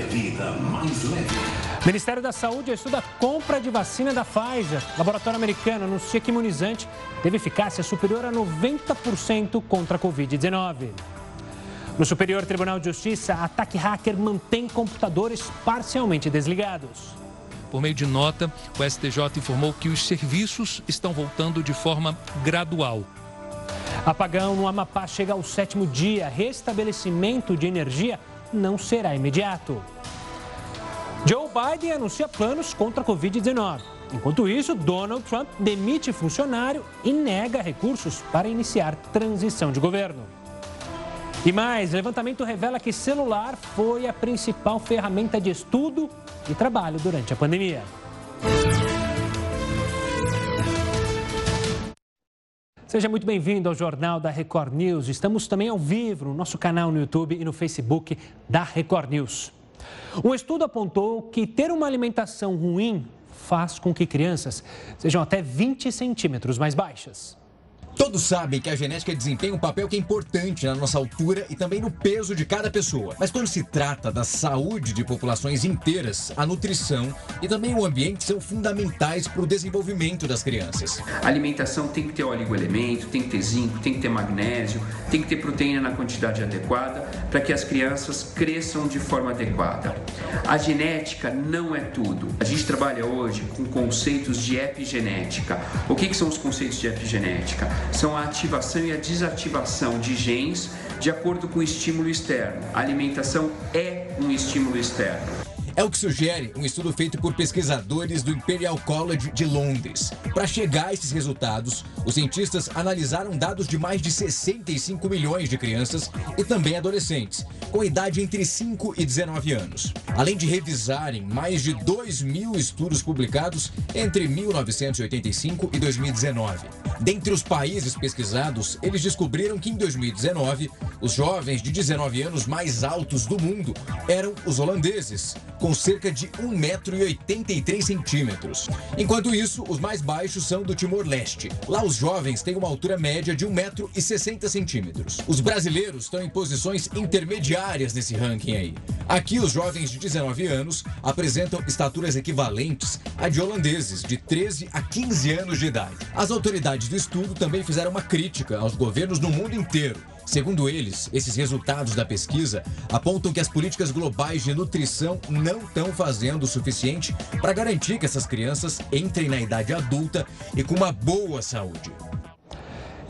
Leve a vida mais leve. Ministério da Saúde estuda a compra de vacina da Pfizer. Laboratório americano anuncia que imunizante teve eficácia superior a 90% contra a Covid-19. No Superior Tribunal de Justiça, ataque hacker mantém computadores parcialmente desligados. Por meio de nota, o STJ informou que os serviços estão voltando de forma gradual. Apagão no Amapá chega ao sétimo dia. Restabelecimento de energia não será imediato. Joe Biden anuncia planos contra a Covid-19. Enquanto isso, Donald Trump demite funcionário e nega recursos para iniciar transição de governo. E mais, levantamento revela que celular foi a principal ferramenta de estudo e trabalho durante a pandemia. Seja muito bem-vindo ao Jornal da Record News. Estamos também ao vivo no nosso canal no YouTube e no Facebook da Record News. Um estudo apontou que ter uma alimentação ruim faz com que crianças sejam até 20 centímetros mais baixas. Todos sabem que a genética desempenha um papel que é importante na nossa altura e também no peso de cada pessoa. Mas quando se trata da saúde de populações inteiras, a nutrição e também o ambiente são fundamentais para o desenvolvimento das crianças. A alimentação tem que ter oligoelemento, tem que ter zinco, tem que ter magnésio, tem que ter proteína na quantidade adequada para que as crianças cresçam de forma adequada. A genética não é tudo. A gente trabalha hoje com conceitos de epigenética. O que, que são os conceitos de epigenética? São a ativação e a desativação de genes de acordo com o estímulo externo. A alimentação é um estímulo externo. É o que sugere um estudo feito por pesquisadores do Imperial College de Londres. Para chegar a esses resultados, os cientistas analisaram dados de mais de 65 milhões de crianças e também adolescentes, com idade entre 5 e 19 anos. Além de revisarem mais de 2 mil estudos publicados entre 1985 e 2019. Dentre os países pesquisados, eles descobriram que em 2019, os jovens de 19 anos mais altos do mundo eram os holandeses, com cerca de 1,83m. Enquanto isso, os mais baixos são do Timor-Leste. Lá os jovens têm uma altura média de 1,60m. Os brasileiros estão em posições intermediárias nesse ranking aí. Aqui os jovens de 19 anos apresentam estaturas equivalentes a de holandeses de 13 a 15 anos de idade. As autoridades do estudo também fizeram uma crítica aos governos no mundo inteiro Segundo eles, esses resultados da pesquisa apontam que as políticas globais de nutrição não estão fazendo o suficiente para garantir que essas crianças entrem na idade adulta e com uma boa saúde.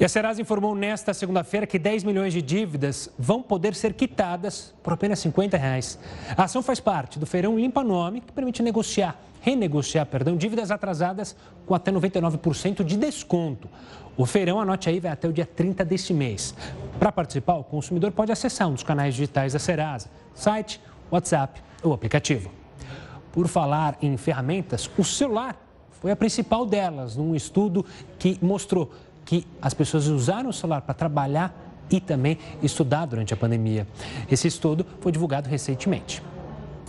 E a Serasa informou nesta segunda-feira que 10 milhões de dívidas vão poder ser quitadas por apenas 50 reais. A ação faz parte do Feirão Limpa Nome, que permite negociar, renegociar, perdão, dívidas atrasadas com até 99% de desconto. O feirão, anote aí, vai até o dia 30 deste mês. Para participar, o consumidor pode acessar um dos canais digitais da Serasa, site, WhatsApp ou aplicativo. Por falar em ferramentas, o celular foi a principal delas, num estudo que mostrou que as pessoas usaram o celular para trabalhar e também estudar durante a pandemia. Esse estudo foi divulgado recentemente.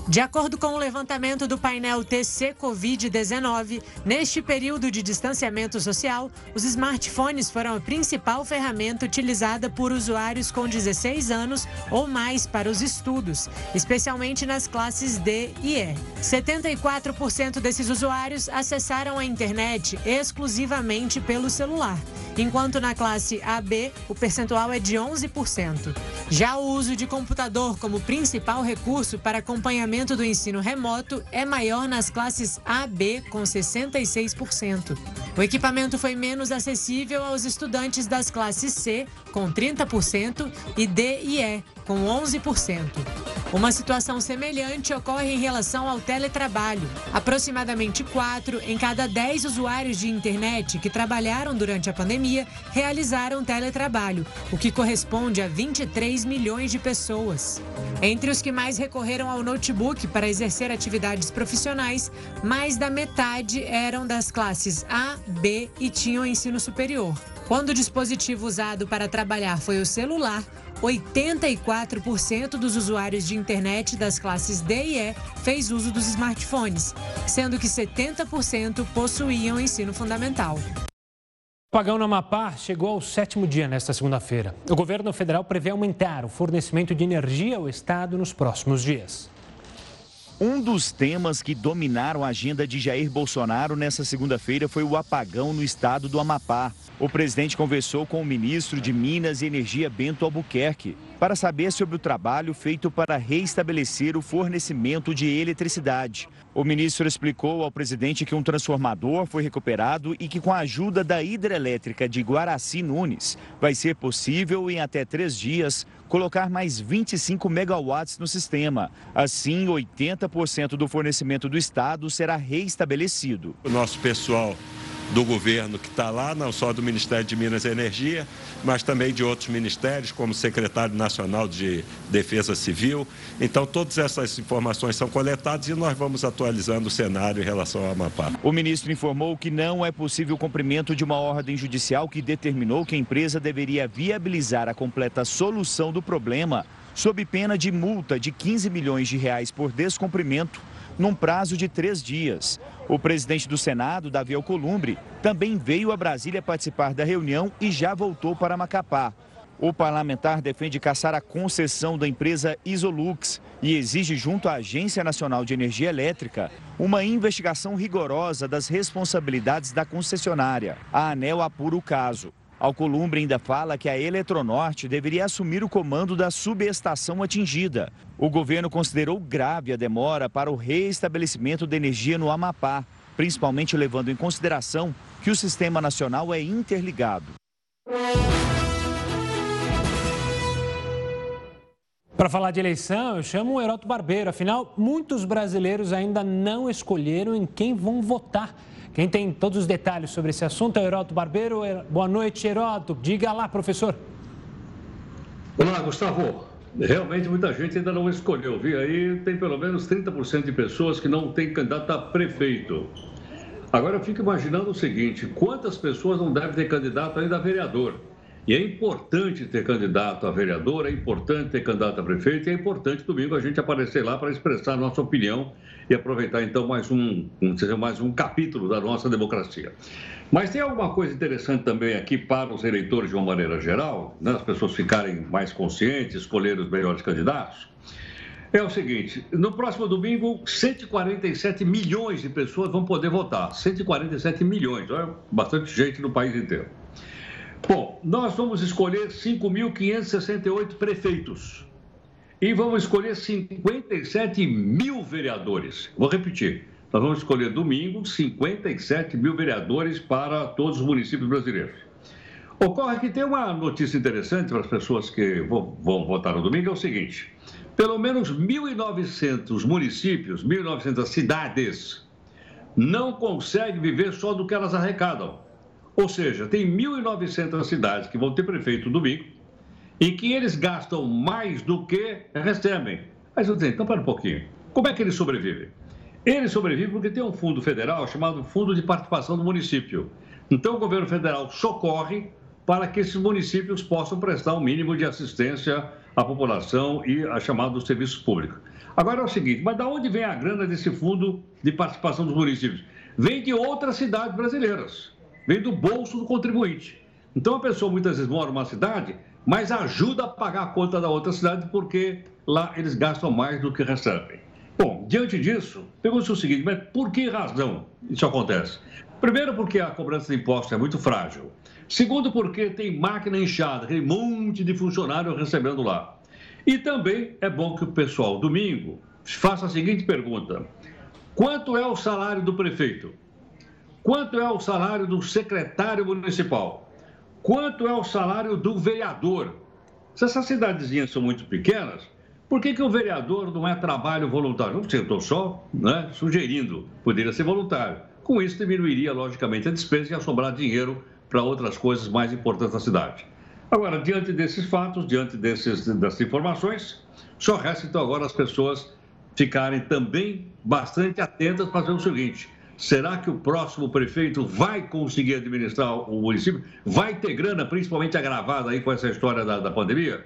De acordo com o levantamento do painel TC Covid-19, neste período de distanciamento social, os smartphones foram a principal ferramenta utilizada por usuários com 16 anos ou mais para os estudos, especialmente nas classes D e E. 74% desses usuários acessaram a internet exclusivamente pelo celular, enquanto na classe AB o percentual é de 11%. Já o uso de computador como principal recurso para acompanhamento do ensino remoto é maior nas classes A, B, com 66%. O equipamento foi menos acessível aos estudantes das classes C, com 30%, e D e E, com 11%. Uma situação semelhante ocorre em relação ao teletrabalho. Aproximadamente 4 em cada 10 usuários de internet que trabalharam durante a pandemia realizaram teletrabalho, o que corresponde a 23 milhões de pessoas. Entre os que mais recorreram ao notebook para exercer atividades profissionais, mais da metade eram das classes A, B e tinham ensino superior. Quando o dispositivo usado para trabalhar foi o celular, 84% dos usuários de internet das classes D e E fez uso dos smartphones, sendo que 70% possuíam ensino fundamental. O apagão no Amapá chegou ao sétimo dia nesta segunda-feira. O governo federal prevê aumentar o fornecimento de energia ao estado nos próximos dias. Um dos temas que dominaram a agenda de Jair Bolsonaro nessa segunda-feira foi o apagão no estado do Amapá. O presidente conversou com o ministro de Minas e Energia, Bento Albuquerque, para saber sobre o trabalho feito para reestabelecer o fornecimento de eletricidade. O ministro explicou ao presidente que um transformador foi recuperado e que, com a ajuda da hidrelétrica de Guaraci Nunes, vai ser possível, em até três dias, colocar mais 25 megawatts no sistema. Assim, 80% do fornecimento do Estado será reestabelecido. O nosso pessoal do governo que está lá, não só do Ministério de Minas e Energia, mas também de outros ministérios, como o Secretário Nacional de Defesa Civil. Então, todas essas informações são coletadas e nós vamos atualizando o cenário em relação ao Amapá. O ministro informou que não é possível o cumprimento de uma ordem judicial que determinou que a empresa deveria viabilizar a completa solução do problema sob pena de multa de 15 milhões de reais por descumprimento num prazo de três dias. O presidente do Senado, Davi Alcolumbre, também veio a Brasília participar da reunião e já voltou para Macapá. O parlamentar defende caçar a concessão da empresa Isolux e exige, junto à Agência Nacional de Energia Elétrica, uma investigação rigorosa das responsabilidades da concessionária. A ANEL apura o caso. Alcolumbre ainda fala que a Eletronorte deveria assumir o comando da subestação atingida. O governo considerou grave a demora para o reestabelecimento da energia no Amapá, principalmente levando em consideração que o sistema nacional é interligado. Para falar de eleição, eu chamo o Heroto Barbeiro. Afinal, muitos brasileiros ainda não escolheram em quem vão votar. Quem tem todos os detalhes sobre esse assunto é o Heroto Barbeiro. Boa noite, Heroto. Diga lá, professor. Olá, Gustavo. Realmente muita gente ainda não escolheu. Vi aí, tem pelo menos 30% de pessoas que não têm candidato a prefeito. Agora eu fico imaginando o seguinte: quantas pessoas não devem ter candidato ainda a vereador? E é importante ter candidato a vereador, é importante ter candidato a prefeito, e é importante domingo a gente aparecer lá para expressar a nossa opinião e aproveitar então mais um, um, mais um capítulo da nossa democracia. Mas tem alguma coisa interessante também aqui para os eleitores de uma maneira geral, né? as pessoas ficarem mais conscientes, escolher os melhores candidatos. É o seguinte: no próximo domingo, 147 milhões de pessoas vão poder votar. 147 milhões, olha, bastante gente no país inteiro. Bom, nós vamos escolher 5.568 prefeitos e vamos escolher 57 mil vereadores. Vou repetir. Nós vamos escolher domingo 57 mil vereadores para todos os municípios brasileiros. Ocorre que tem uma notícia interessante para as pessoas que vão, votar no domingo: é o seguinte. Pelo menos 1.900 municípios, 1.900 cidades, não conseguem viver só do que elas arrecadam. Ou seja, tem 1.900 cidades que vão ter prefeito domingo, em que eles gastam mais do que recebem. Mas eu dizer, então para um pouquinho. Como é que eles sobrevivem? Eles sobrevivem porque tem um fundo federal chamado Fundo de Participação do Município. Então o governo federal socorre para que esses municípios possam prestar o um mínimo de assistência à população e a chamada dos serviços públicos. Agora é o seguinte, mas de onde vem a grana desse fundo de participação dos municípios? Vem de outras cidades brasileiras vem do bolso do contribuinte. Então a pessoa muitas vezes mora numa cidade, mas ajuda a pagar a conta da outra cidade porque lá eles gastam mais do que recebem. Bom, diante disso, pergunta-se o seguinte: mas por que razão isso acontece? Primeiro, porque a cobrança de impostos é muito frágil. Segundo, porque tem máquina inchada, aquele monte de funcionário recebendo lá. E também é bom que o pessoal, domingo, faça a seguinte pergunta: quanto é o salário do prefeito? Quanto é o salário do secretário municipal? Quanto é o salário do vereador? Se essas cidadezinhas são muito pequenas, por que, que o vereador não é trabalho voluntário? Não sei, eu estou só né, sugerindo, poderia ser voluntário. Com isso, diminuiria, logicamente, a despesa e ia sobrar dinheiro para outras coisas mais importantes da cidade. Agora, diante desses fatos, diante desses, dessas informações, só resta então agora as pessoas ficarem também bastante atentas para ver o seguinte: Será que o próximo prefeito vai conseguir administrar o município? Vai ter grana, principalmente agravada aí com essa história da, da pandemia?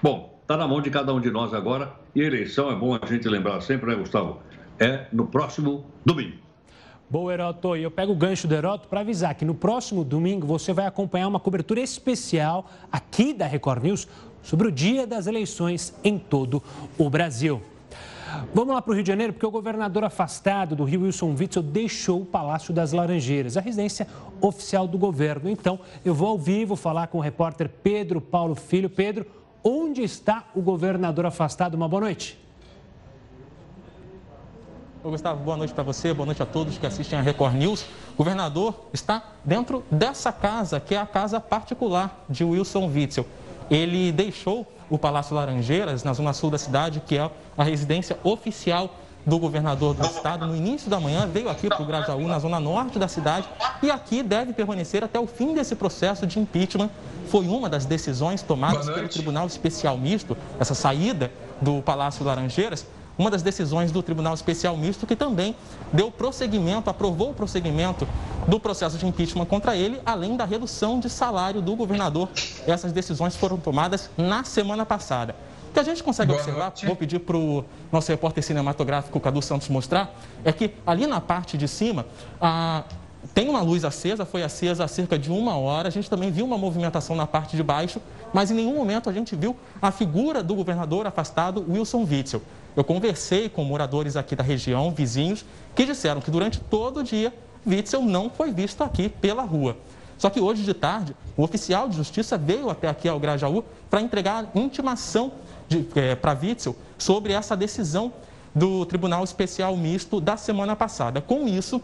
Bom, está na mão de cada um de nós agora e eleição é bom a gente lembrar sempre, né, Gustavo? É no próximo domingo. Boa, Heroto. Eu pego o gancho do Heroto para avisar que no próximo domingo você vai acompanhar uma cobertura especial aqui da Record News sobre o dia das eleições em todo o Brasil. Vamos lá para o Rio de Janeiro, porque o governador afastado do Rio, Wilson Witzel, deixou o Palácio das Laranjeiras, a residência oficial do governo. Então, eu vou ao vivo falar com o repórter Pedro Paulo Filho. Pedro, onde está o governador afastado? Uma boa noite. Ô, Gustavo, boa noite para você, boa noite a todos que assistem a Record News. O governador está dentro dessa casa, que é a casa particular de Wilson Witzel. Ele deixou o Palácio Laranjeiras, na zona sul da cidade, que é a residência oficial do governador do estado. No início da manhã, veio aqui para o Grajaú, na zona norte da cidade, e aqui deve permanecer até o fim desse processo de impeachment. Foi uma das decisões tomadas pelo Tribunal Especial Misto, essa saída do Palácio Laranjeiras, uma das decisões do Tribunal Especial Misto que também deu prosseguimento, aprovou o prosseguimento do processo de impeachment contra ele, além da redução de salário do governador. Essas decisões foram tomadas na semana passada. O que a gente consegue Boa observar, noite. vou pedir para o nosso repórter cinematográfico Cadu Santos mostrar, é que ali na parte de cima, a, tem uma luz acesa, foi acesa há cerca de uma hora. A gente também viu uma movimentação na parte de baixo, mas em nenhum momento a gente viu a figura do governador afastado, Wilson Witzel. Eu conversei com moradores aqui da região, vizinhos, que disseram que durante todo o dia Witzel não foi visto aqui pela rua. Só que hoje de tarde, o oficial de justiça veio até aqui ao Grajaú para entregar intimação é, para Witzel sobre essa decisão do Tribunal Especial Misto da semana passada. Com isso,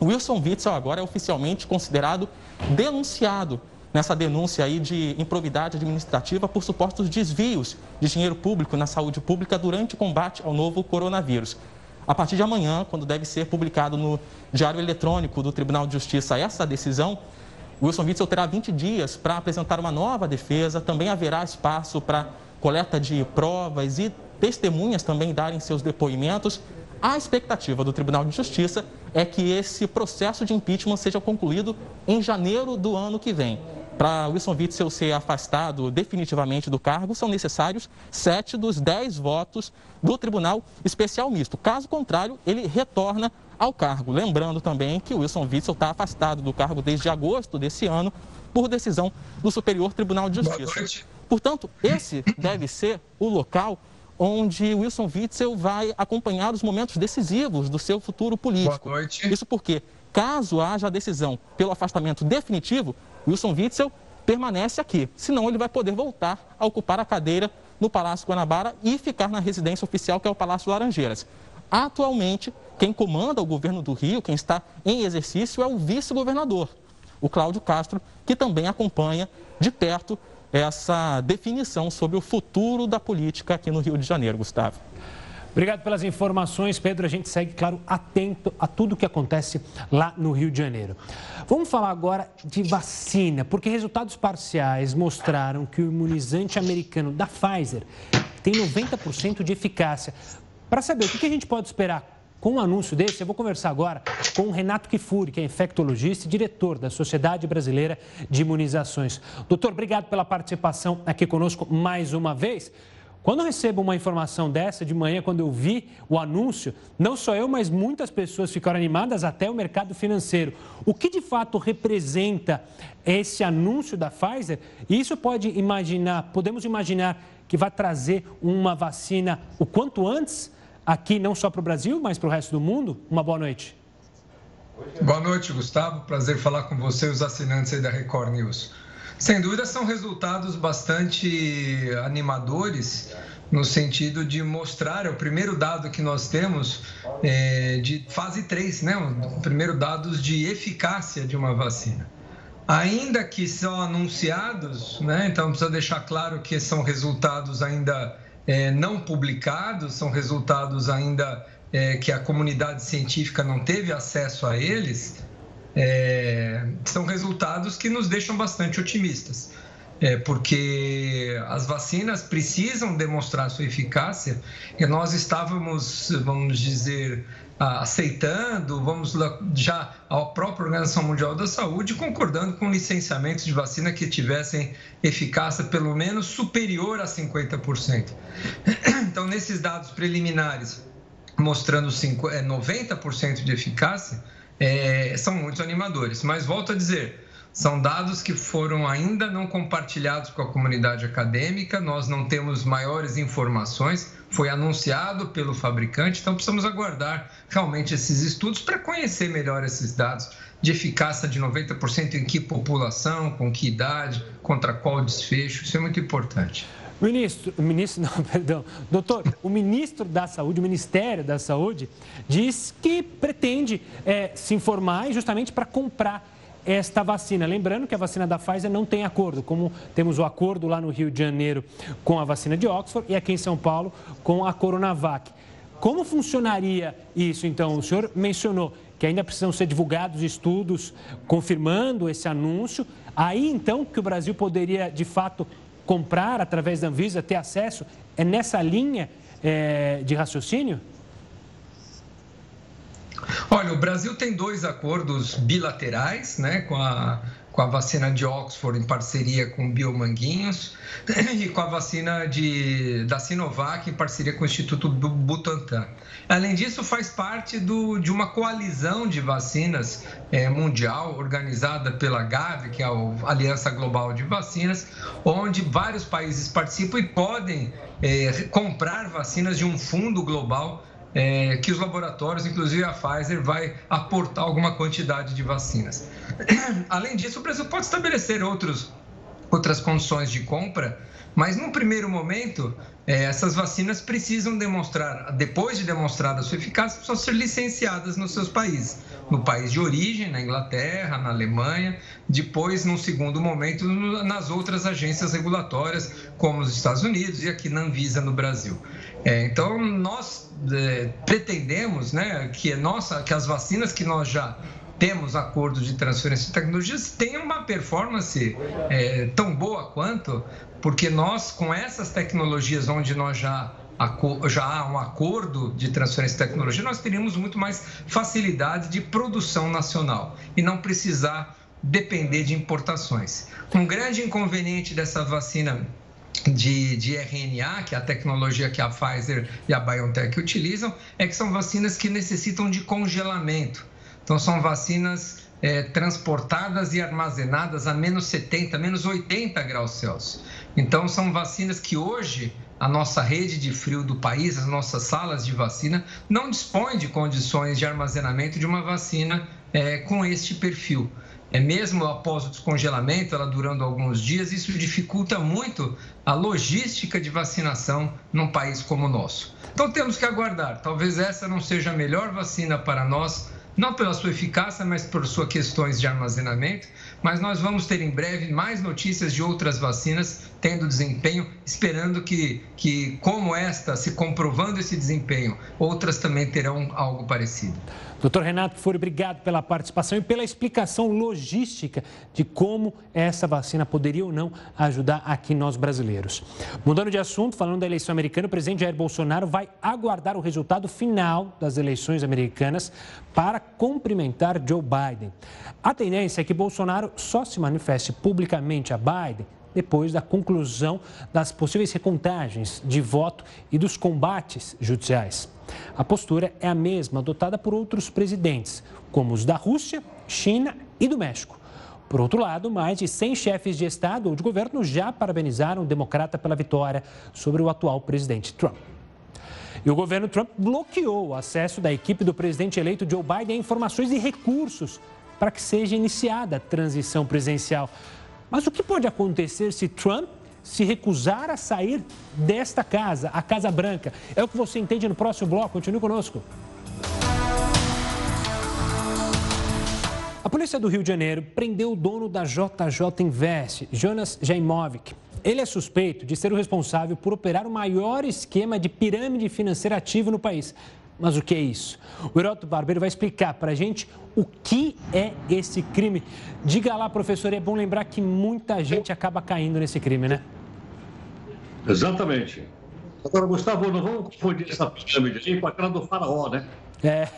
Wilson Witzel agora é oficialmente considerado denunciado nessa denúncia aí de improvidade administrativa por supostos desvios de dinheiro público na saúde pública durante o combate ao novo coronavírus. A partir de amanhã, quando deve ser publicado no Diário Eletrônico do Tribunal de Justiça essa decisão, Wilson Witzel terá 20 dias para apresentar uma nova defesa, também haverá espaço para coleta de provas e testemunhas também darem seus depoimentos. A expectativa do Tribunal de Justiça é que esse processo de impeachment seja concluído em janeiro do ano que vem. Para Wilson Witzel ser afastado definitivamente do cargo, são necessários sete dos dez votos do Tribunal Especial Misto. Caso contrário, ele retorna ao cargo. Lembrando também que Wilson Witzel está afastado do cargo desde agosto desse ano por decisão do Superior Tribunal de Justiça. Portanto, esse deve ser o local onde Wilson Witzel vai acompanhar os momentos decisivos do seu futuro político. Isso porque, caso haja a decisão pelo afastamento definitivo, Wilson Witzel permanece aqui. Senão, ele vai poder voltar a ocupar a cadeira no Palácio Guanabara e ficar na residência oficial, que é o Palácio Laranjeiras. Atualmente, quem comanda o governo do Rio, quem está em exercício, é o vice-governador, o Cláudio Castro, que também acompanha de perto essa definição sobre o futuro da política aqui no Rio de Janeiro, Gustavo. Obrigado pelas informações, Pedro. A gente segue, claro, atento a tudo o que acontece lá no Rio de Janeiro. Vamos falar agora de vacina, porque resultados parciais mostraram que o imunizante americano da Pfizer tem 90% de eficácia. Para saber o que a gente pode esperar com um anúncio desse, eu vou conversar agora com o Renato Kifuri, que é infectologista e diretor da Sociedade Brasileira de Imunizações. Doutor, obrigado pela participação aqui conosco mais uma vez. Quando eu recebo uma informação dessa de manhã, quando eu vi o anúncio, não só eu, mas muitas pessoas ficaram animadas, até o mercado financeiro. O que de fato representa esse anúncio da Pfizer? Isso pode imaginar, podemos imaginar que vai trazer uma vacina o quanto antes, aqui não só para o Brasil, mas para o resto do mundo? Uma boa noite. Boa noite, Gustavo. Prazer falar com você e os assinantes aí da Record News. Sem dúvida, são resultados bastante animadores no sentido de mostrar, é o primeiro dado que nós temos é, de fase 3, né? O primeiro dados de eficácia de uma vacina. Ainda que são anunciados, né? Então precisa deixar claro que são resultados ainda é, não publicados, são resultados ainda é, que a comunidade científica não teve acesso a eles, é, são resultados que nos deixam bastante otimistas. É, porque as vacinas precisam demonstrar sua eficácia e nós estávamos, vamos dizer, aceitando, vamos já a própria Organização Mundial da Saúde concordando com licenciamentos de vacina que tivessem eficácia pelo menos superior a 50%. Então, nesses dados preliminares mostrando 90% é, de eficácia, é, são muito animadores. Mas volto a dizer, São dados que foram ainda não compartilhados com a comunidade acadêmica, nós não temos maiores informações, foi anunciado pelo fabricante, então precisamos aguardar realmente esses estudos para conhecer melhor esses dados de eficácia de 90% em que população, com que idade, contra qual desfecho, isso é muito importante. Ministro, ministro, não, perdão, doutor, o ministro da Saúde, o Ministério da Saúde, diz que pretende é, se informar justamente para comprar esta vacina. Lembrando que a vacina da Pfizer não tem acordo, como temos o acordo lá no Rio de Janeiro com a vacina de Oxford e aqui em São Paulo com a Coronavac. Como funcionaria isso, então? O senhor mencionou que ainda precisam ser divulgados estudos confirmando esse anúncio. Aí, então, que o Brasil poderia, de fato, comprar através da Anvisa, ter acesso? É nessa linha é, de raciocínio? Olha, o Brasil tem dois acordos bilaterais né, com, a, com a vacina de Oxford em parceria com Biomanguinhos e com a vacina de, da Sinovac em parceria com o Instituto Butantan. Além disso, faz parte do, de uma coalizão de vacinas é, mundial organizada pela Gavi, que é a Aliança Global de Vacinas, onde vários países participam e podem é, comprar vacinas de um fundo global é, que os laboratórios, inclusive a Pfizer, vai aportar alguma quantidade de vacinas. Além disso, o Brasil pode estabelecer outros, outras condições de compra, mas num primeiro momento, é, essas vacinas precisam demonstrar, depois de demonstrada a sua eficácia, precisam ser licenciadas nos seus países. No país de origem, na Inglaterra, na Alemanha, depois, num segundo momento, nas outras agências regulatórias, como os Estados Unidos e aqui na Anvisa no Brasil. É, então, nós é, pretendemos né, que, nossa, que as vacinas que nós já temos acordos de transferência de tecnologias tenham uma performance é, tão boa quanto, porque nós, com essas tecnologias onde nós já já há um acordo de transferência de tecnologia, nós teríamos muito mais facilidade de produção nacional e não precisar depender de importações. Um grande inconveniente dessa vacina de, de RNA, que é a tecnologia que a Pfizer e a BioNTech utilizam, é que são vacinas que necessitam de congelamento. Então, são vacinas é, transportadas e armazenadas a menos 70, menos 80 graus Celsius. Então, são vacinas que hoje a nossa rede de frio do país, as nossas salas de vacina, não dispõem de condições de armazenamento de uma vacina é, com este perfil é mesmo após o descongelamento, ela durando alguns dias, isso dificulta muito a logística de vacinação num país como o nosso. Então temos que aguardar. Talvez essa não seja a melhor vacina para nós, não pela sua eficácia, mas por suas questões de armazenamento. Mas nós vamos ter em breve mais notícias de outras vacinas tendo desempenho, esperando que, que como esta, se comprovando esse desempenho, outras também terão algo parecido. Doutor Renato Furi, obrigado pela participação e pela explicação logística de como essa vacina poderia ou não ajudar aqui nós brasileiros. Mudando de assunto, falando da eleição americana, o presidente Jair Bolsonaro vai aguardar o resultado final das eleições americanas para cumprimentar Joe Biden. A tendência é que Bolsonaro só se manifeste publicamente a Biden depois da conclusão das possíveis recontagens de voto e dos combates judiciais. A postura é a mesma adotada por outros presidentes, como os da Rússia, China e do México. Por outro lado, mais de 100 chefes de Estado ou de governo já parabenizaram o democrata pela vitória sobre o atual presidente Trump. E o governo Trump bloqueou o acesso da equipe do presidente eleito Joe Biden a informações e recursos para que seja iniciada a transição presidencial. Mas o que pode acontecer se Trump se recusar a sair desta casa, a Casa Branca? É o que você entende no próximo bloco. Continue conosco. A polícia do Rio de Janeiro prendeu o dono da JJ Invest, Jonas Jaimovic. Ele é suspeito de ser o responsável por operar o maior esquema de pirâmide financeira ativo no país. Mas o que é isso? O Heroto Barbeiro vai explicar para a gente o que é esse crime. Diga lá, professor, é bom lembrar que muita gente acaba caindo nesse crime, né? Exatamente. Agora, Gustavo, não vamos confundir essa pirâmide aí com aquela do faraó, né? É,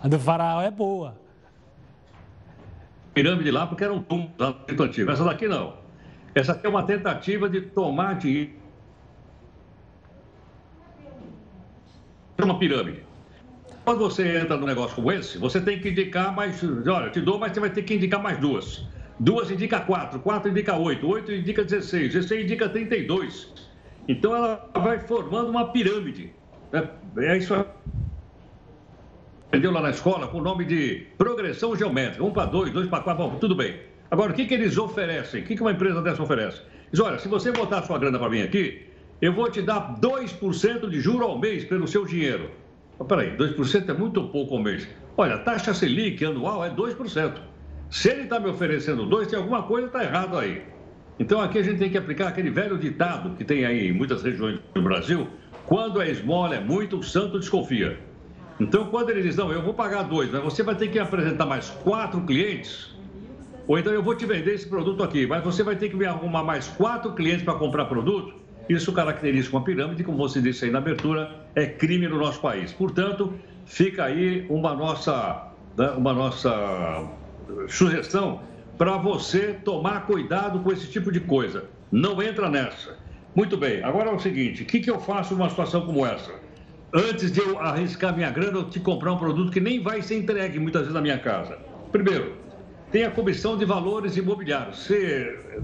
a do faraó é boa. Pirâmide lá porque era um túmulo muito antigo. Essa daqui não. Essa aqui é uma tentativa de tomar dinheiro uma pirâmide. Quando você entra num negócio como esse, você tem que indicar mais. Olha, te dou, mas você vai ter que indicar mais duas. duas indica 4, 4 indica 8, 8 indica 16, 16 indica 32. Então ela vai formando uma pirâmide. É, é isso. Aprendeu lá na escola com o nome de progressão geométrica. 1 para 2, 2 para 4, tudo bem. Agora, o que, que eles oferecem? O que, que uma empresa dessa oferece? Diz, olha, se você botar sua grana para mim aqui, eu vou te dar 2% de juro ao mês pelo seu dinheiro. Mas, peraí, 2% é muito pouco ao mês. Olha, a taxa Selic anual é 2%. Se ele está me oferecendo 2%, tem alguma coisa está errado aí. Então aqui a gente tem que aplicar aquele velho ditado que tem aí em muitas regiões do Brasil, quando a esmola é muito, o santo desconfia. Então quando ele diz, não, eu vou pagar dois, mas você vai ter que apresentar mais quatro clientes, ou então eu vou te vender esse produto aqui, mas você vai ter que me arrumar mais quatro clientes para comprar produto, isso caracteriza uma pirâmide, como você disse aí na abertura, é crime no nosso país. Portanto, fica aí uma nossa, né, uma nossa sugestão para você tomar cuidado com esse tipo de coisa. Não entra nessa. Muito bem, agora é o seguinte: o que, que eu faço numa situação como essa? Antes de eu arriscar minha grana, eu te comprar um produto que nem vai ser entregue muitas vezes na minha casa. Primeiro, tem a Comissão de Valores Imobiliários,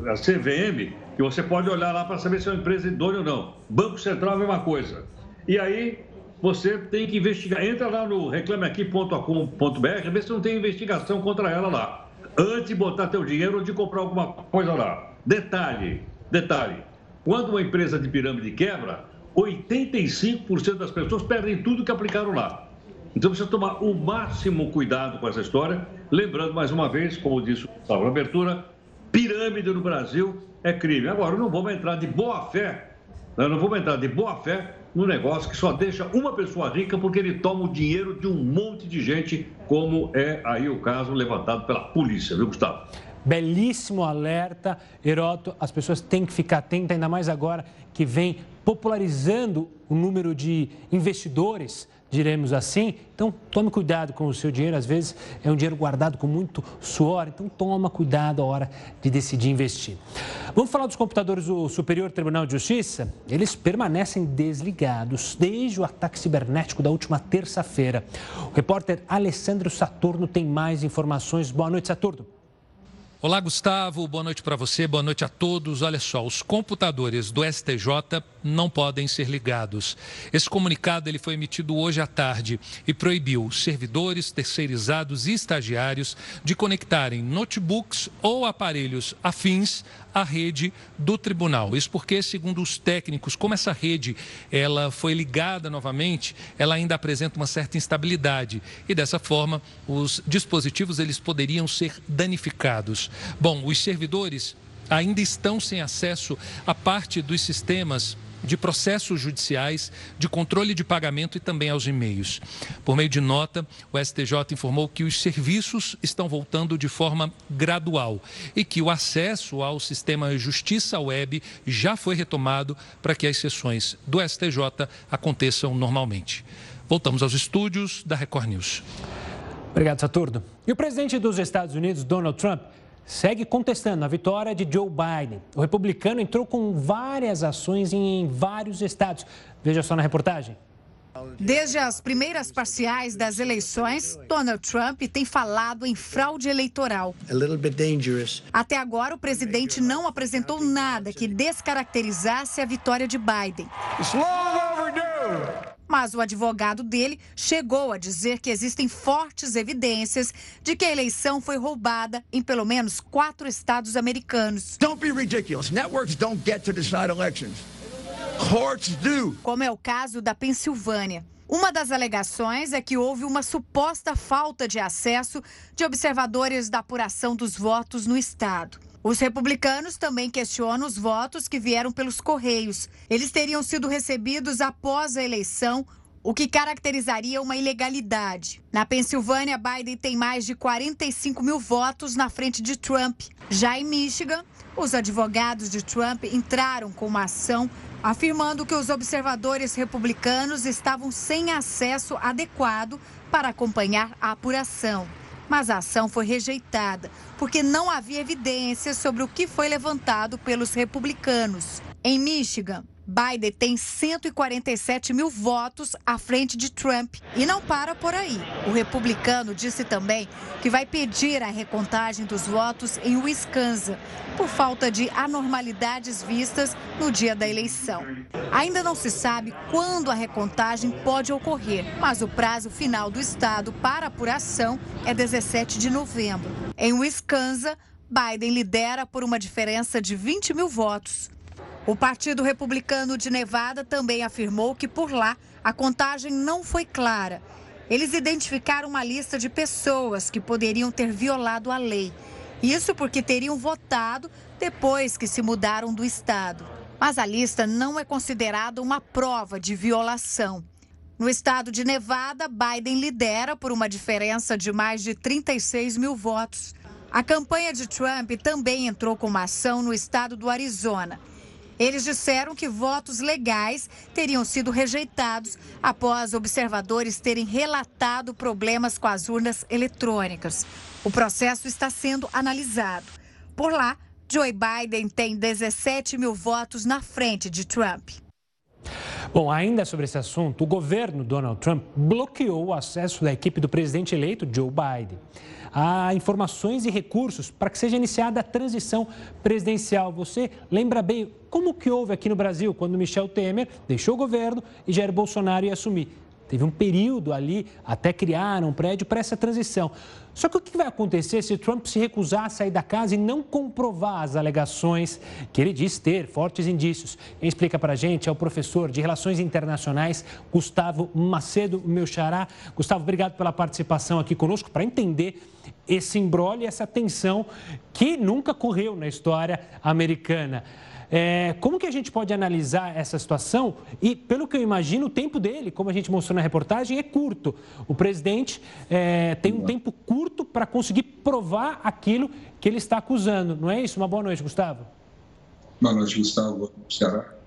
a CVM, que você pode olhar lá para saber se é uma empresa idônea ou não. Banco Central é a mesma coisa. E aí você tem que investigar. Entra lá no reclameaqui.com.br, vê se não tem investigação contra ela lá. Antes de botar teu dinheiro ou de comprar alguma coisa lá. Detalhe, detalhe. Quando uma empresa de pirâmide quebra, 85% das pessoas perdem tudo que aplicaram lá. Então precisa tomar o máximo cuidado com essa história. Lembrando mais uma vez, como disse o na abertura, pirâmide no Brasil é crime. Agora, não vamos entrar de boa fé, né? não vamos entrar de boa fé no negócio que só deixa uma pessoa rica porque ele toma o dinheiro de um monte de gente, como é aí o caso levantado pela polícia, viu, Gustavo? Belíssimo alerta, Heroto. As pessoas têm que ficar atentas, ainda mais agora que vem popularizando o número de investidores diremos assim. Então, tome cuidado com o seu dinheiro. Às vezes é um dinheiro guardado com muito suor. Então, toma cuidado a hora de decidir investir. Vamos falar dos computadores do Superior Tribunal de Justiça? Eles permanecem desligados desde o ataque cibernético da última terça-feira. O repórter Alessandro Saturno tem mais informações. Boa noite, Saturno. Olá, Gustavo. Boa noite para você. Boa noite a todos. Olha só, os computadores do STJ não podem ser ligados. Esse comunicado ele foi emitido hoje à tarde e proibiu servidores, terceirizados e estagiários de conectarem notebooks ou aparelhos afins à rede do tribunal. Isso porque, segundo os técnicos, como essa rede ela foi ligada novamente, ela ainda apresenta uma certa instabilidade e dessa forma os dispositivos eles poderiam ser danificados. Bom, os servidores ainda estão sem acesso a parte dos sistemas de processos judiciais, de controle de pagamento e também aos e-mails. Por meio de nota, o STJ informou que os serviços estão voltando de forma gradual e que o acesso ao sistema Justiça Web já foi retomado para que as sessões do STJ aconteçam normalmente. Voltamos aos estúdios da Record News. Obrigado, Saturno. E o presidente dos Estados Unidos, Donald Trump, segue contestando a vitória de Joe Biden. O republicano entrou com várias ações em vários estados. Veja só na reportagem. Desde as primeiras parciais das eleições, Donald Trump tem falado em fraude eleitoral. Até agora, o presidente não apresentou nada que descaracterizasse a vitória de Biden. Mas o advogado dele chegou a dizer que existem fortes evidências de que a eleição foi roubada em pelo menos quatro estados americanos. Don't be ridiculous. Networks don't get to decide elections. Courts do. Como é o caso da Pensilvânia. Uma das alegações é que houve uma suposta falta de acesso de observadores da apuração dos votos no estado. Os republicanos também questionam os votos que vieram pelos Correios. Eles teriam sido recebidos após a eleição, o que caracterizaria uma ilegalidade. Na Pensilvânia, Biden tem mais de 45 mil votos na frente de Trump. Já em Michigan, os advogados de Trump entraram com uma ação afirmando que os observadores republicanos estavam sem acesso adequado para acompanhar a apuração mas a ação foi rejeitada porque não havia evidências sobre o que foi levantado pelos republicanos. Em Michigan, Biden tem 147 mil votos à frente de Trump e não para por aí. O republicano disse também que vai pedir a recontagem dos votos em Wisconsin por falta de anormalidades vistas no dia da eleição. Ainda não se sabe quando a recontagem pode ocorrer, mas o prazo final do estado para apuração é 17 de novembro. Em Wisconsin, Biden lidera por uma diferença de 20 mil votos. O Partido Republicano de Nevada também afirmou que por lá a contagem não foi clara. Eles identificaram uma lista de pessoas que poderiam ter violado a lei. Isso porque teriam votado depois que se mudaram do estado. Mas a lista não é considerada uma prova de violação. No estado de Nevada, Biden lidera por uma diferença de mais de 36 mil votos. A campanha de Trump também entrou com uma ação no estado do Arizona. Eles disseram que votos legais teriam sido rejeitados após observadores terem relatado problemas com as urnas eletrônicas. O processo está sendo analisado. Por lá, Joe Biden tem 17 mil votos na frente de Trump. Bom, ainda sobre esse assunto, o governo Donald Trump bloqueou o acesso da equipe do presidente eleito Joe Biden a informações e recursos para que seja iniciada a transição presidencial. Você lembra bem como que houve aqui no Brasil quando Michel Temer deixou o governo e Jair Bolsonaro ia assumir? Teve um período ali até criar um prédio para essa transição. Só que o que vai acontecer se Trump se recusar a sair da casa e não comprovar as alegações que ele diz ter fortes indícios? Quem explica para a gente é o professor de Relações Internacionais, Gustavo Macedo, meu xará. Gustavo, obrigado pela participação aqui conosco para entender esse embrolho e essa tensão que nunca correu na história americana. É, como que a gente pode analisar essa situação? E, pelo que eu imagino, o tempo dele, como a gente mostrou na reportagem, é curto. O presidente é, tem um tempo curto para conseguir provar aquilo que ele está acusando. Não é isso? Uma boa noite, Gustavo. Boa noite, Gustavo. Ceará.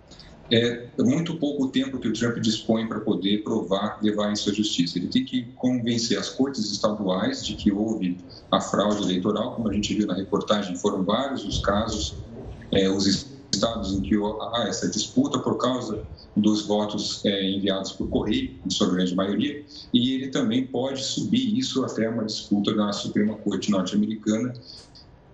É muito pouco tempo que o Trump dispõe para poder provar, levar isso à justiça. Ele tem que convencer as cortes estaduais de que houve a fraude eleitoral, como a gente viu na reportagem, foram vários os casos. É, os estados em que há essa disputa por causa dos votos é, enviados por correio, em sua grande maioria, e ele também pode subir isso até uma disputa na Suprema Corte norte-americana,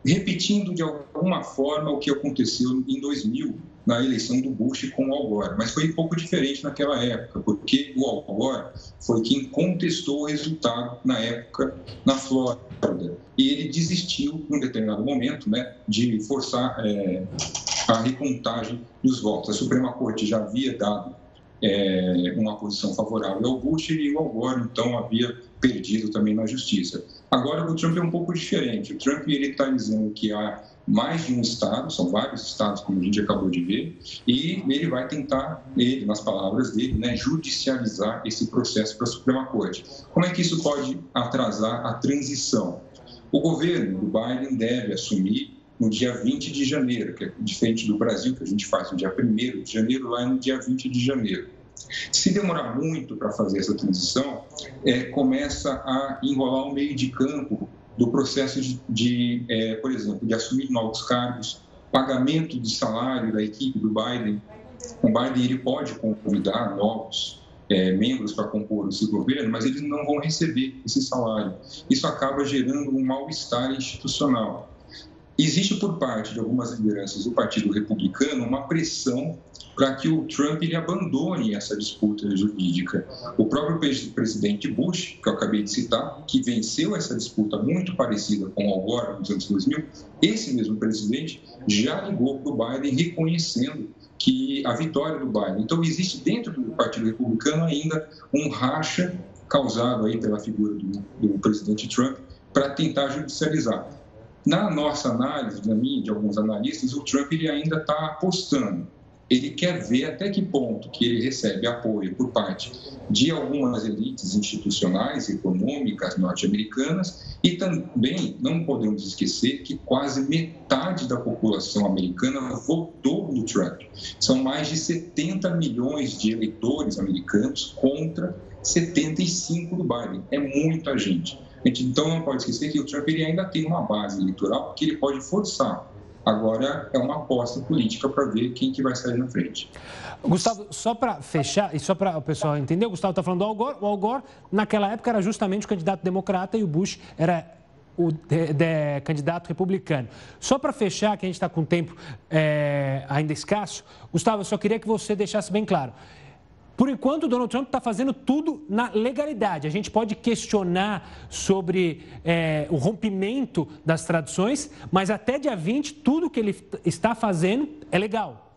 repetindo de alguma forma o que aconteceu em 2000 na eleição do Bush com o Al Gore, mas foi um pouco diferente naquela época, porque o Al Gore foi quem contestou o resultado na época na Flórida e ele desistiu em um determinado momento, né, de forçar é, a recontagem dos votos. A Suprema Corte já havia dado é, uma posição favorável ao Bush e o Al Gore, então, havia perdido também na justiça. Agora, o Trump é um pouco diferente. O Trump está dizendo que há mais de um estado, são vários estados, como a gente acabou de ver, e ele vai tentar, ele, nas palavras dele, né, judicializar esse processo para a Suprema Corte. Como é que isso pode atrasar a transição? O governo do Biden deve assumir no dia 20 de janeiro, que é diferente do Brasil, que a gente faz no dia 1 de janeiro, lá é no dia 20 de janeiro. Se demorar muito para fazer essa transição, é, começa a enrolar o meio de campo do processo de, de é, por exemplo, de assumir novos cargos, pagamento de salário da equipe do Biden. O Biden ele pode convidar novos é, membros para compor o seu governo, mas eles não vão receber esse salário. Isso acaba gerando um mal-estar institucional. Existe por parte de algumas lideranças do Partido Republicano uma pressão para que o Trump ele abandone essa disputa jurídica. O próprio presidente Bush, que eu acabei de citar, que venceu essa disputa muito parecida com o Gore nos anos 2000, esse mesmo presidente já ligou para o Biden reconhecendo que a vitória do Biden. Então existe dentro do Partido Republicano ainda um racha causado aí pela figura do, do presidente Trump para tentar judicializar. Na nossa análise, na minha, de alguns analistas, o Trump ele ainda está apostando. Ele quer ver até que ponto que ele recebe apoio por parte de algumas elites institucionais, econômicas norte-americanas e também não podemos esquecer que quase metade da população americana votou no Trump. São mais de 70 milhões de eleitores americanos contra 75 do Biden. É muita gente. Gente então não pode esquecer que o Trump ele ainda tem uma base eleitoral que ele pode forçar. Agora é uma aposta política para ver quem que vai sair na frente. Gustavo, só para fechar, e só para o pessoal entender, o Gustavo está falando do Al Gore. O Al Gore, naquela época, era justamente o candidato democrata e o Bush era o de, de, candidato republicano. Só para fechar, que a gente está com tempo é, ainda escasso, Gustavo, eu só queria que você deixasse bem claro. Por enquanto, Donald Trump está fazendo tudo na legalidade. A gente pode questionar sobre é, o rompimento das tradições, mas até dia 20, tudo que ele está fazendo é legal.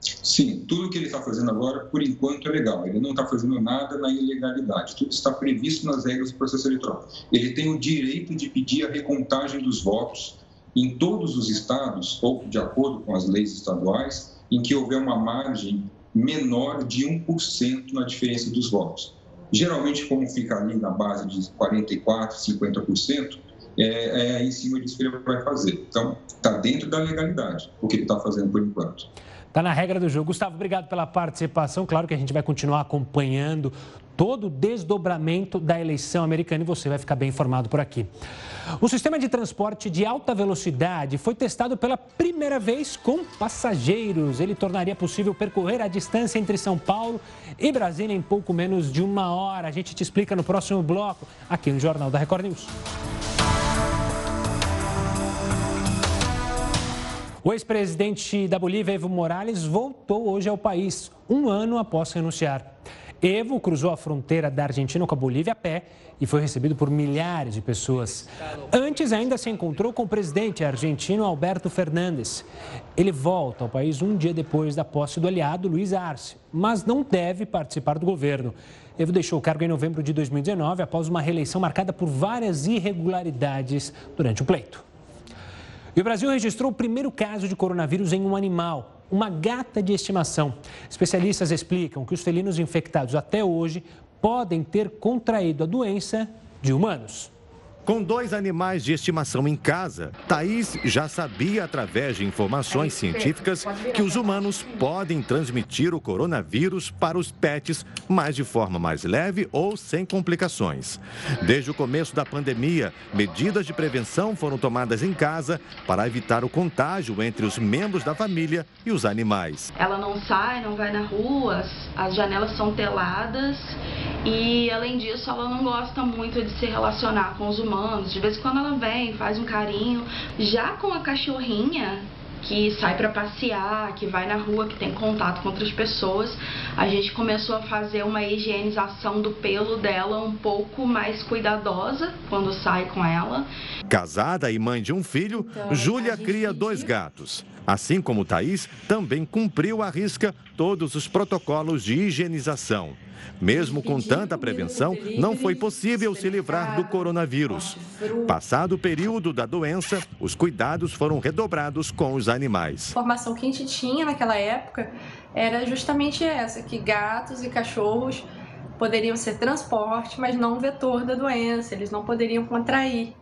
Sim, tudo que ele está fazendo agora, por enquanto, é legal. Ele não está fazendo nada na ilegalidade. Tudo está previsto nas regras do processo eleitoral. Ele tem o direito de pedir a recontagem dos votos em todos os estados, ou de acordo com as leis estaduais, em que houver uma margem menor de 1% na diferença dos votos. Geralmente, como fica ali na base de 44%, 50%, é, é cima disso que ele vai fazer. Então, está dentro da legalidade o que ele está fazendo por enquanto. Está na regra do jogo. Gustavo, obrigado pela participação. Claro que a gente vai continuar acompanhando todo o desdobramento da eleição americana e você vai ficar bem informado por aqui. O sistema de transporte de alta velocidade foi testado pela primeira vez com passageiros. Ele tornaria possível percorrer a distância entre São Paulo e Brasília em pouco menos de uma hora. A gente te explica no próximo bloco, aqui no Jornal da Record News. O ex-presidente da Bolívia, Evo Morales, voltou hoje ao país, um ano após renunciar. Evo cruzou a fronteira da Argentina com a Bolívia a pé e foi recebido por milhares de pessoas. Antes, ainda se encontrou com o presidente argentino Alberto Fernandes. Ele volta ao país um dia depois da posse do aliado Luiz Arce, mas não deve participar do governo. Evo deixou o cargo em novembro de 2019 após uma reeleição marcada por várias irregularidades durante o pleito. E o Brasil registrou o primeiro caso de coronavírus em um animal, uma gata de estimação. Especialistas explicam que os felinos infectados até hoje podem ter contraído a doença de humanos. Com dois animais de estimação em casa, Thaís já sabia, através de informações científicas, que os humanos podem transmitir o coronavírus para os pets, mas de forma mais leve ou sem complicações. Desde o começo da pandemia, medidas de prevenção foram tomadas em casa para evitar o contágio entre os membros da família e os animais. Ela não sai, não vai na rua, as janelas são teladas e, além disso, ela não gosta muito de se relacionar com os humanos. De vez em quando ela vem, faz um carinho. Já com a cachorrinha, que sai para passear, que vai na rua, que tem contato com outras pessoas, a gente começou a fazer uma higienização do pelo dela um pouco mais cuidadosa quando sai com ela. Casada e mãe de um filho, então, Júlia cria dois gatos. Assim como Thaís, também cumpriu à risca todos os protocolos de higienização. Mesmo com tanta prevenção, não foi possível se livrar do coronavírus. Passado o período da doença, os cuidados foram redobrados com os animais. A informação que a gente tinha naquela época era justamente essa, que gatos e cachorros poderiam ser transporte, mas não vetor da doença, eles não poderiam contrair.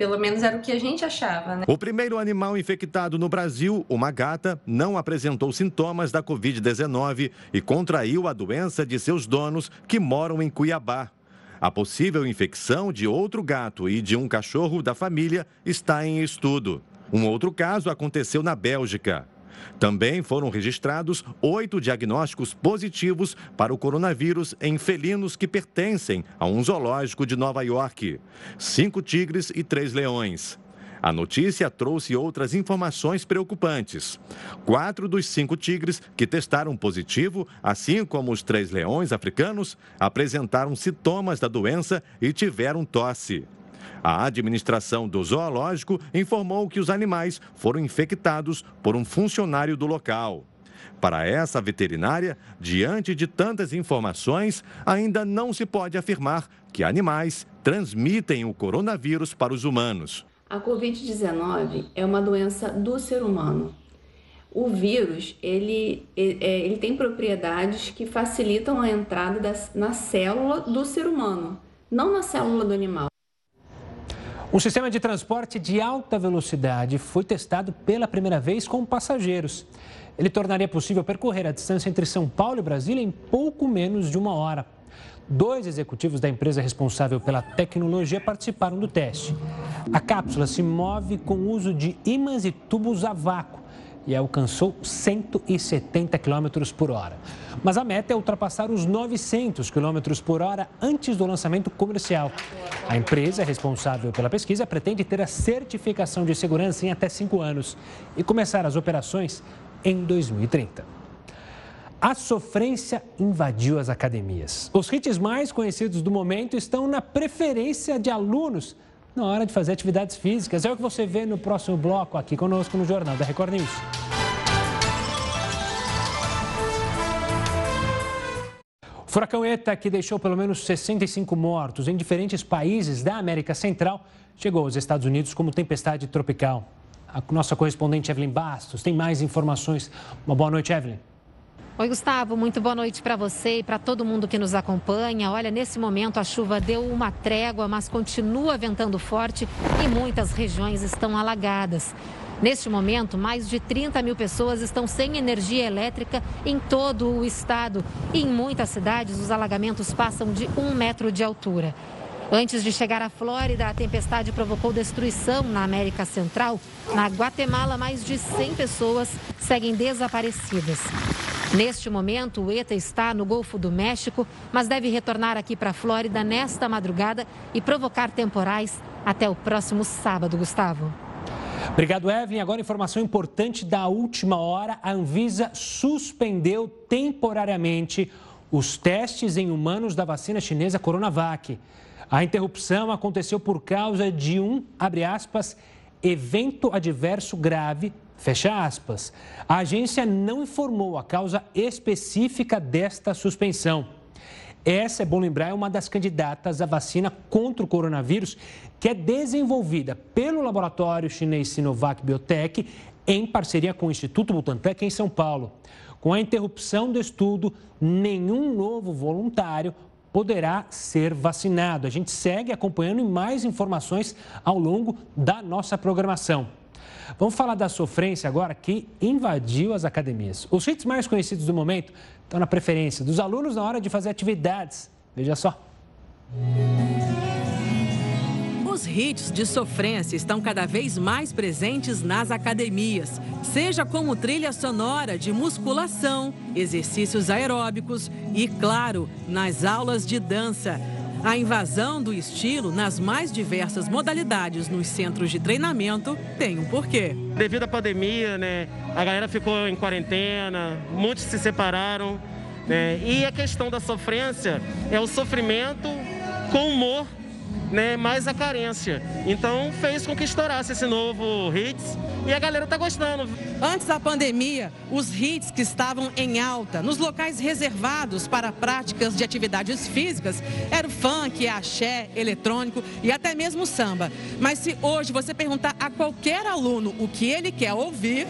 Pelo menos era o que a gente achava, né? O primeiro animal infectado no Brasil, uma gata, não apresentou sintomas da Covid-19 e contraiu a doença de seus donos que moram em Cuiabá. A possível infecção de outro gato e de um cachorro da família está em estudo. Um outro caso aconteceu na Bélgica. Também foram registrados oito diagnósticos positivos para o coronavírus em felinos que pertencem a um zoológico de Nova York: cinco tigres e três leões. A notícia trouxe outras informações preocupantes. Quatro dos cinco tigres que testaram positivo, assim como os três leões africanos, apresentaram sintomas da doença e tiveram tosse. A administração do zoológico informou que os animais foram infectados por um funcionário do local. Para essa veterinária, diante de tantas informações, ainda não se pode afirmar que animais transmitem o coronavírus para os humanos. A Covid-19 é uma doença do ser humano. O vírus, ele, é, ele tem propriedades que facilitam a entrada na célula do ser humano, não na célula do animal. Um sistema de transporte de alta velocidade foi testado pela primeira vez com passageiros. Ele tornaria possível percorrer a distância entre São Paulo e Brasília em pouco menos de uma hora. Dois executivos da empresa responsável pela tecnologia participaram do teste. A cápsula se move com o uso de ímãs e tubos a vácuo. E alcançou 170 km por hora. Mas a meta é ultrapassar os 900 km por hora antes do lançamento comercial. A empresa responsável pela pesquisa pretende ter a certificação de segurança em até cinco anos e começar as operações em 2030. A sofrência invadiu as academias. Os hits mais conhecidos do momento estão na preferência de alunos na hora de fazer atividades físicas. É o que você vê no próximo bloco aqui conosco no Jornal da Record News. O furacão ETA, que deixou pelo menos 65 mortos em diferentes países da América Central, chegou aos Estados Unidos como tempestade tropical. A nossa correspondente Evelyn Bastos tem mais informações. Uma boa noite, Evelyn. Oi, Gustavo, muito boa noite para você e para todo mundo que nos acompanha. Olha, nesse momento a chuva deu uma trégua, mas continua ventando forte e muitas regiões estão alagadas. Neste momento, mais de 30 mil pessoas estão sem energia elétrica em todo o estado. E em muitas cidades, os alagamentos passam de um metro de altura. Antes de chegar à Flórida, a tempestade provocou destruição na América Central. Na Guatemala, mais de 100 pessoas seguem desaparecidas. Neste momento, o ETA está no Golfo do México, mas deve retornar aqui para a Flórida nesta madrugada e provocar temporais até o próximo sábado, Gustavo. Obrigado, Evelyn. Agora, informação importante da última hora: a Anvisa suspendeu temporariamente os testes em humanos da vacina chinesa Coronavac. A interrupção aconteceu por causa de um, abre aspas, evento adverso grave Fecha aspas. A agência não informou a causa específica desta suspensão. Essa, é bom lembrar, é uma das candidatas à vacina contra o coronavírus que é desenvolvida pelo laboratório chinês Sinovac Biotech em parceria com o Instituto Butantan em São Paulo. Com a interrupção do estudo, nenhum novo voluntário poderá ser vacinado. A gente segue acompanhando mais informações ao longo da nossa programação. Vamos falar da sofrência agora que invadiu as academias. Os hits mais conhecidos do momento estão na preferência dos alunos na hora de fazer atividades. Veja só. Os hits de sofrência estão cada vez mais presentes nas academias, seja como trilha sonora de musculação, exercícios aeróbicos e, claro, nas aulas de dança. A invasão do estilo nas mais diversas modalidades nos centros de treinamento tem um porquê. Devido à pandemia, né, a galera ficou em quarentena, muitos se separaram. Né, e a questão da sofrência é o sofrimento com humor né, mais a carência. Então fez com que estourasse esse novo hits e a galera tá gostando. Antes da pandemia, os hits que estavam em alta nos locais reservados para práticas de atividades físicas eram funk, axé, eletrônico e até mesmo samba. Mas se hoje você perguntar a qualquer aluno o que ele quer ouvir,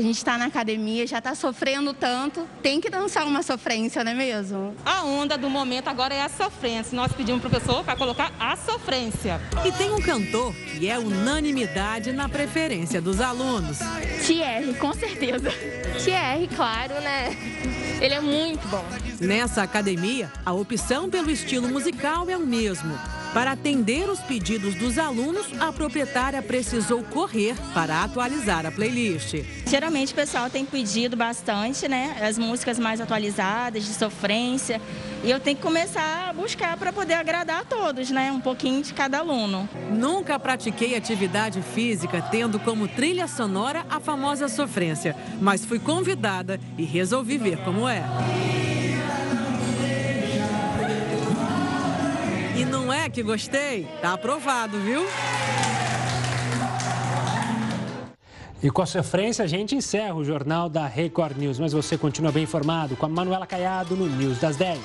A gente está na academia, já está sofrendo tanto, tem que dançar uma sofrência, não é mesmo? A onda do momento agora é a sofrência. Nós pedimos para o professor para colocar a sofrência. E tem um cantor que é unanimidade na preferência dos alunos. Thierry, com certeza. Thierry, claro, né? Ele é muito bom. Nessa academia, a opção pelo estilo musical é o mesmo. Para atender os pedidos dos alunos, a proprietária precisou correr para atualizar a playlist. Geralmente o pessoal tem pedido bastante, né? As músicas mais atualizadas, de sofrência. E eu tenho que começar a buscar para poder agradar a todos, né? Um pouquinho de cada aluno. Nunca pratiquei atividade física tendo como trilha sonora a famosa sofrência, mas fui convidada e resolvi ver como é. E não é que gostei? Tá aprovado, viu? E com a sofrência, a gente encerra o jornal da Record News. Mas você continua bem informado com a Manuela Caiado no News das 10.